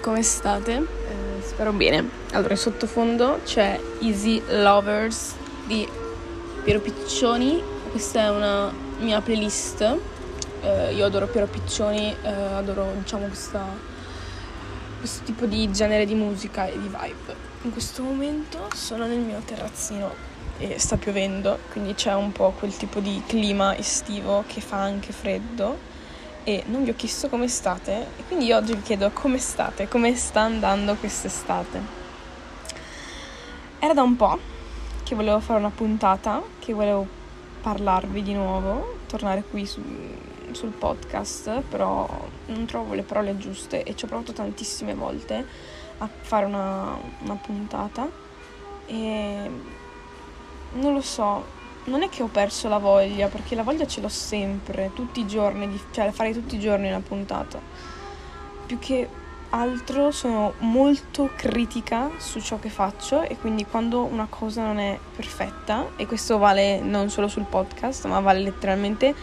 come state? Eh, spero bene. Allora, in sottofondo c'è Easy Lovers di Piero Piccioni. Questa è una mia playlist. Eh, io adoro Piero Piccioni, eh, adoro diciamo questa, questo tipo di genere di musica e di vibe. In questo momento sono nel mio terrazzino e sta piovendo, quindi c'è un po' quel tipo di clima estivo che fa anche freddo e non vi ho chiesto come state e quindi oggi vi chiedo come state, come sta andando quest'estate. Era da un po' che volevo fare una puntata, che volevo parlarvi di nuovo, tornare qui su, sul podcast, però non trovo le parole giuste e ci ho provato tantissime volte a fare una, una puntata e non lo so, non è che ho perso la voglia, perché la voglia ce l'ho sempre, tutti i giorni, cioè farei tutti i giorni una puntata. Più che altro sono molto critica su ciò che faccio e quindi quando una cosa non è perfetta, e questo vale non solo sul podcast, ma vale letteralmente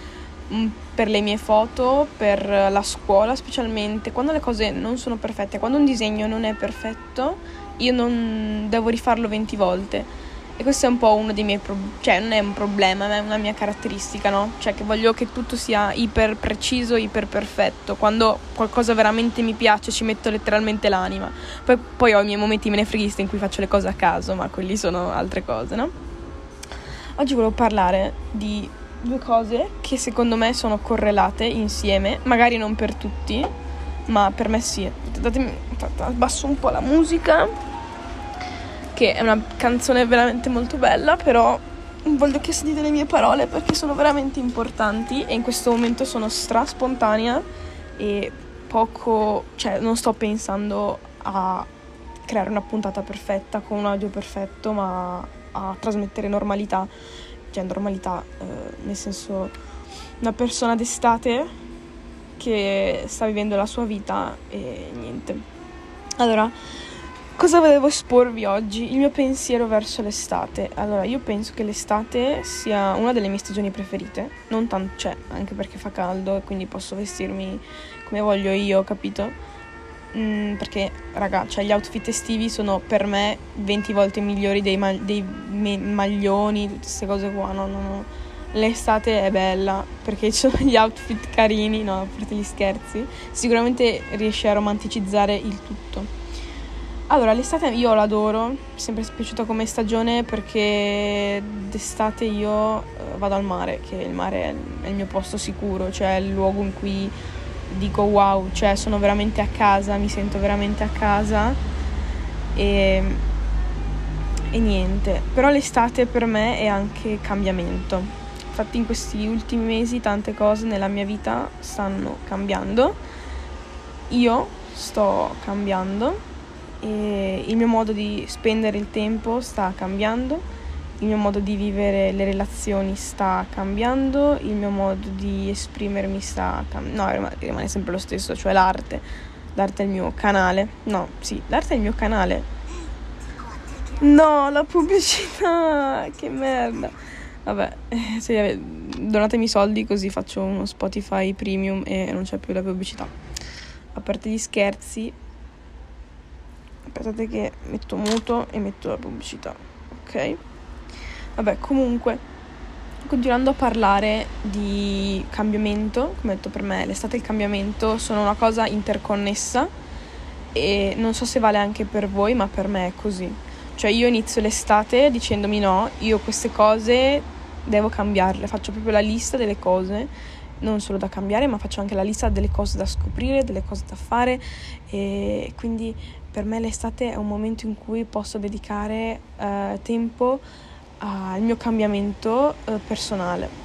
mm, per le mie foto, per la scuola specialmente, quando le cose non sono perfette, quando un disegno non è perfetto, io non devo rifarlo 20 volte e questo è un po' uno dei miei problemi, cioè non è un problema, ma è una mia caratteristica, no? Cioè che voglio che tutto sia iper preciso, iper perfetto. Quando qualcosa veramente mi piace ci metto letteralmente l'anima. Poi, poi ho i miei momenti menefreghisti in cui faccio le cose a caso, ma quelli sono altre cose, no? Oggi volevo parlare di due cose che secondo me sono correlate insieme, magari non per tutti, ma per me sì. Datemi, abbasso un po' la musica che è una canzone veramente molto bella, però voglio che sentite le mie parole perché sono veramente importanti e in questo momento sono stra spontanea e poco, cioè non sto pensando a creare una puntata perfetta con un audio perfetto, ma a trasmettere normalità, cioè normalità, eh, nel senso una persona d'estate che sta vivendo la sua vita e niente. Allora, Cosa volevo esporvi oggi? Il mio pensiero verso l'estate. Allora, io penso che l'estate sia una delle mie stagioni preferite, non tanto, cioè, anche perché fa caldo e quindi posso vestirmi come voglio io, capito? Mm, perché, raga, cioè, gli outfit estivi sono per me 20 volte migliori dei, ma- dei me- maglioni, tutte queste cose qua, no, no, no. L'estate è bella perché ci sono gli outfit carini, no, a parte gli scherzi. Sicuramente riesce a romanticizzare il tutto. Allora, l'estate io l'adoro, mi è sempre piaciuta come stagione perché d'estate io eh, vado al mare, che il mare è il mio posto sicuro, cioè il luogo in cui dico wow, cioè sono veramente a casa, mi sento veramente a casa e, e niente. Però l'estate per me è anche cambiamento. Infatti in questi ultimi mesi tante cose nella mia vita stanno cambiando. Io sto cambiando e il mio modo di spendere il tempo sta cambiando, il mio modo di vivere le relazioni sta cambiando, il mio modo di esprimermi sta cambiando, no, rimane sempre lo stesso, cioè l'arte. L'arte è il mio canale. No, sì, l'arte è il mio canale. No, la pubblicità, che merda. Vabbè, eh, se, donatemi soldi così faccio uno Spotify premium e non c'è più la pubblicità. A parte gli scherzi, aspettate che metto muto e metto la pubblicità ok? Vabbè comunque continuando a parlare di cambiamento come detto per me l'estate e il cambiamento sono una cosa interconnessa e non so se vale anche per voi ma per me è così. Cioè io inizio l'estate dicendomi no io queste cose devo cambiarle faccio proprio la lista delle cose non solo da cambiare, ma faccio anche la lista delle cose da scoprire, delle cose da fare e quindi per me l'estate è un momento in cui posso dedicare eh, tempo al mio cambiamento eh, personale.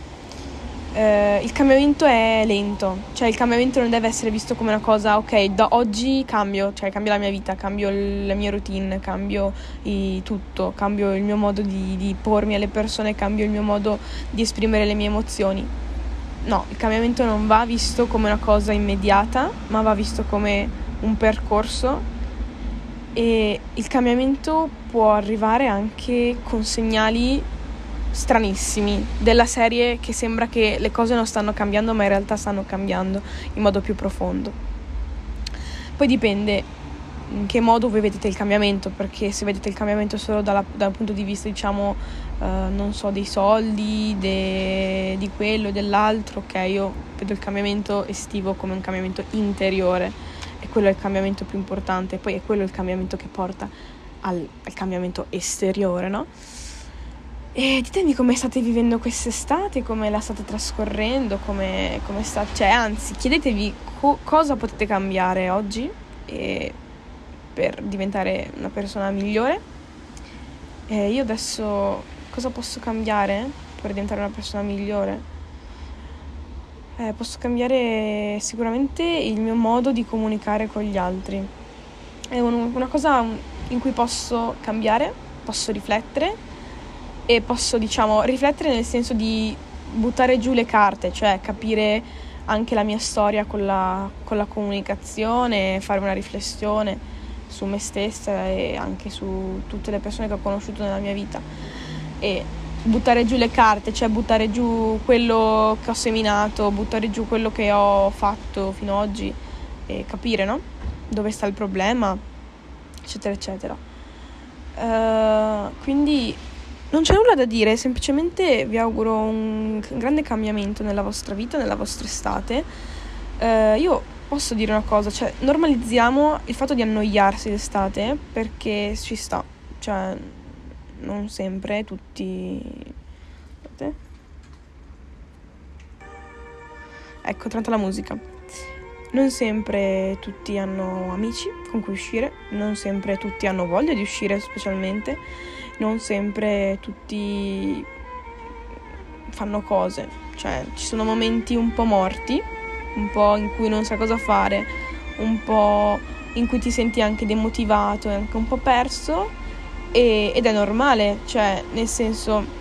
Eh, il cambiamento è lento, cioè il cambiamento non deve essere visto come una cosa, ok, da oggi cambio, cioè cambio la mia vita, cambio la mia routine, cambio i, tutto, cambio il mio modo di, di pormi alle persone, cambio il mio modo di esprimere le mie emozioni. No, il cambiamento non va visto come una cosa immediata, ma va visto come un percorso e il cambiamento può arrivare anche con segnali stranissimi della serie che sembra che le cose non stanno cambiando ma in realtà stanno cambiando in modo più profondo. Poi dipende in che modo voi vedete il cambiamento, perché se vedete il cambiamento solo dalla, dal punto di vista, diciamo, uh, non so, dei soldi, de, di quello, dell'altro, ok, io vedo il cambiamento estivo come un cambiamento interiore quello è il cambiamento più importante, poi è quello il cambiamento che porta al, al cambiamento esteriore, no? E ditemi come state vivendo quest'estate, come la state trascorrendo, come, come sta, cioè anzi chiedetevi co- cosa potete cambiare oggi per diventare una persona migliore. E io adesso cosa posso cambiare per diventare una persona migliore? Eh, posso cambiare sicuramente il mio modo di comunicare con gli altri. È un, una cosa in cui posso cambiare, posso riflettere e posso, diciamo, riflettere nel senso di buttare giù le carte, cioè capire anche la mia storia con la, con la comunicazione, fare una riflessione su me stessa e anche su tutte le persone che ho conosciuto nella mia vita e buttare giù le carte, cioè buttare giù quello che ho seminato, buttare giù quello che ho fatto fino ad oggi e capire, no? Dove sta il problema, eccetera, eccetera. Uh, quindi non c'è nulla da dire, semplicemente vi auguro un grande cambiamento nella vostra vita, nella vostra estate. Uh, io posso dire una cosa, cioè normalizziamo il fatto di annoiarsi d'estate perché ci sta, cioè non sempre tutti... Ecco, tanta la musica. Non sempre tutti hanno amici con cui uscire, non sempre tutti hanno voglia di uscire specialmente, non sempre tutti fanno cose, cioè ci sono momenti un po' morti un po' in cui non sai cosa fare, un po' in cui ti senti anche demotivato e anche un po' perso e, ed è normale, cioè nel senso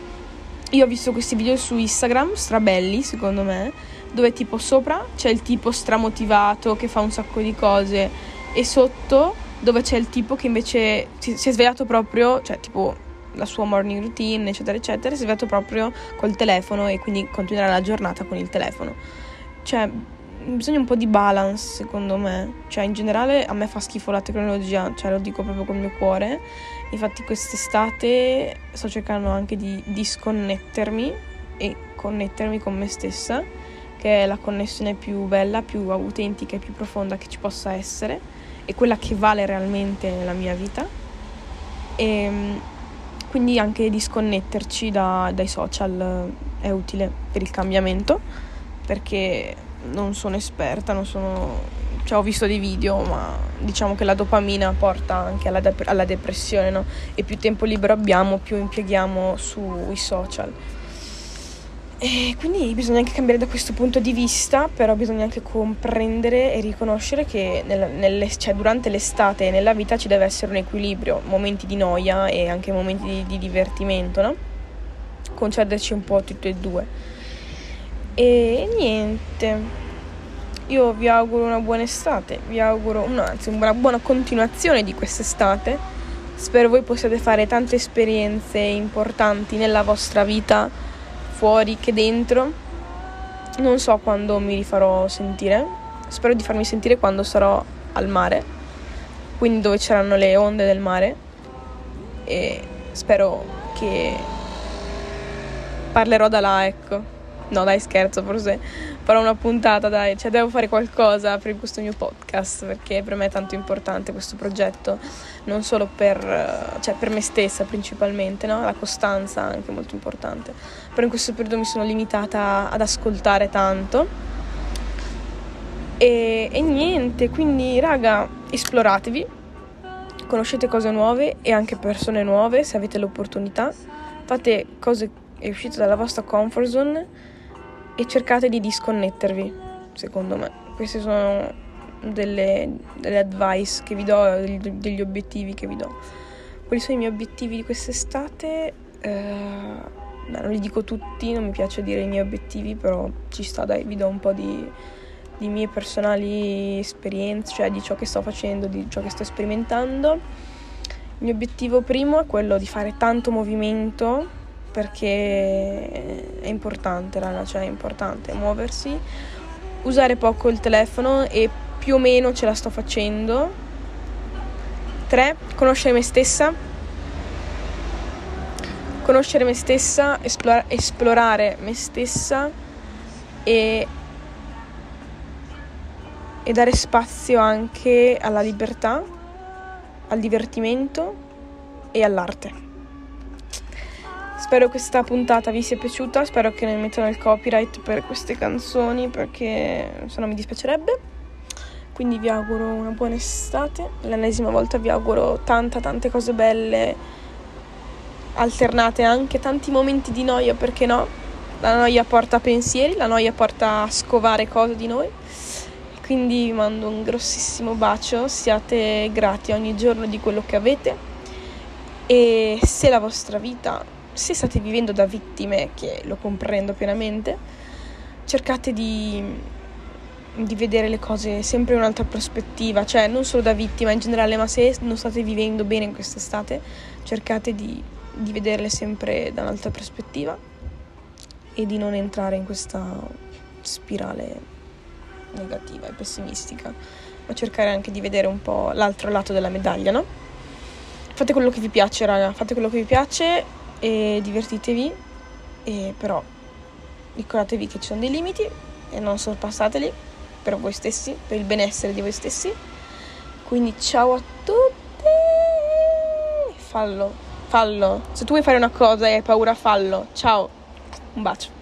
io ho visto questi video su Instagram strabelli secondo me dove tipo sopra c'è il tipo stramotivato che fa un sacco di cose e sotto dove c'è il tipo che invece si, si è svegliato proprio, cioè tipo la sua morning routine eccetera eccetera, si è svegliato proprio col telefono e quindi continuerà la giornata con il telefono. Cioè bisogna un po' di balance secondo me, cioè in generale a me fa schifo la tecnologia, cioè lo dico proprio col mio cuore, infatti quest'estate sto cercando anche di disconnettermi e connettermi con me stessa, che è la connessione più bella, più autentica e più profonda che ci possa essere e quella che vale realmente nella mia vita. E ehm, quindi anche disconnetterci da, dai social è utile per il cambiamento perché non sono esperta, non sono... Cioè, ho visto dei video, ma diciamo che la dopamina porta anche alla, dep- alla depressione, no? E più tempo libero abbiamo, più impieghiamo sui social. E quindi bisogna anche cambiare da questo punto di vista, però bisogna anche comprendere e riconoscere che nel, nelle, cioè durante l'estate e nella vita ci deve essere un equilibrio, momenti di noia e anche momenti di, di divertimento, no? Concederci un po' tutti e due. E niente, io vi auguro una buona estate, vi auguro, no, anzi una buona continuazione di quest'estate. Spero voi possiate fare tante esperienze importanti nella vostra vita, fuori che dentro. Non so quando mi rifarò sentire, spero di farmi sentire quando sarò al mare, quindi dove c'erano le onde del mare. E spero che parlerò da là, ecco. No, dai, scherzo, forse farò una puntata, dai, cioè devo fare qualcosa per questo mio podcast, perché per me è tanto importante questo progetto, non solo per, cioè per me stessa principalmente, no? La costanza anche molto importante. Però in questo periodo mi sono limitata ad ascoltare tanto. E, e niente, quindi raga, esploratevi, conoscete cose nuove e anche persone nuove se avete l'opportunità, fate cose e uscite dalla vostra comfort zone e cercate di disconnettervi, secondo me. Queste sono delle, delle advice che vi do, degli, obiettivi che vi do. Quali sono i miei obiettivi di quest'estate? Eh, non li dico tutti, non mi piace dire i miei obiettivi, però ci sta, dai, vi do un po' di, di mie personali esperienze, cioè di ciò che sto facendo, di ciò che sto sperimentando. Il mio obiettivo primo è quello di fare tanto movimento perché è importante, raga, cioè è importante muoversi, usare poco il telefono e più o meno ce la sto facendo. 3. Conoscere me stessa. Conoscere me stessa, esplora- esplorare me stessa e, e dare spazio anche alla libertà, al divertimento e all'arte. Spero questa puntata vi sia piaciuta, spero che non mettano il copyright per queste canzoni perché se no mi dispiacerebbe. Quindi vi auguro una buona estate, l'ennesima volta vi auguro tanta tante cose belle, alternate anche tanti momenti di noia perché no? La noia porta pensieri, la noia porta a scovare cose di noi. Quindi vi mando un grossissimo bacio, siate grati ogni giorno di quello che avete e se la vostra vita se state vivendo da vittime, che lo comprendo pienamente, cercate di, di vedere le cose sempre in un'altra prospettiva, cioè non solo da vittima in generale, ma se non state vivendo bene in quest'estate, cercate di, di vederle sempre da un'altra prospettiva e di non entrare in questa spirale negativa e pessimistica, ma cercare anche di vedere un po' l'altro lato della medaglia, no? Fate quello che vi piace, raga, fate quello che vi piace e divertitevi, e però ricordatevi che ci sono dei limiti e non sorpassateli per voi stessi, per il benessere di voi stessi. Quindi ciao a tutti! Fallo, fallo. Se tu vuoi fare una cosa e hai paura, fallo. Ciao, un bacio.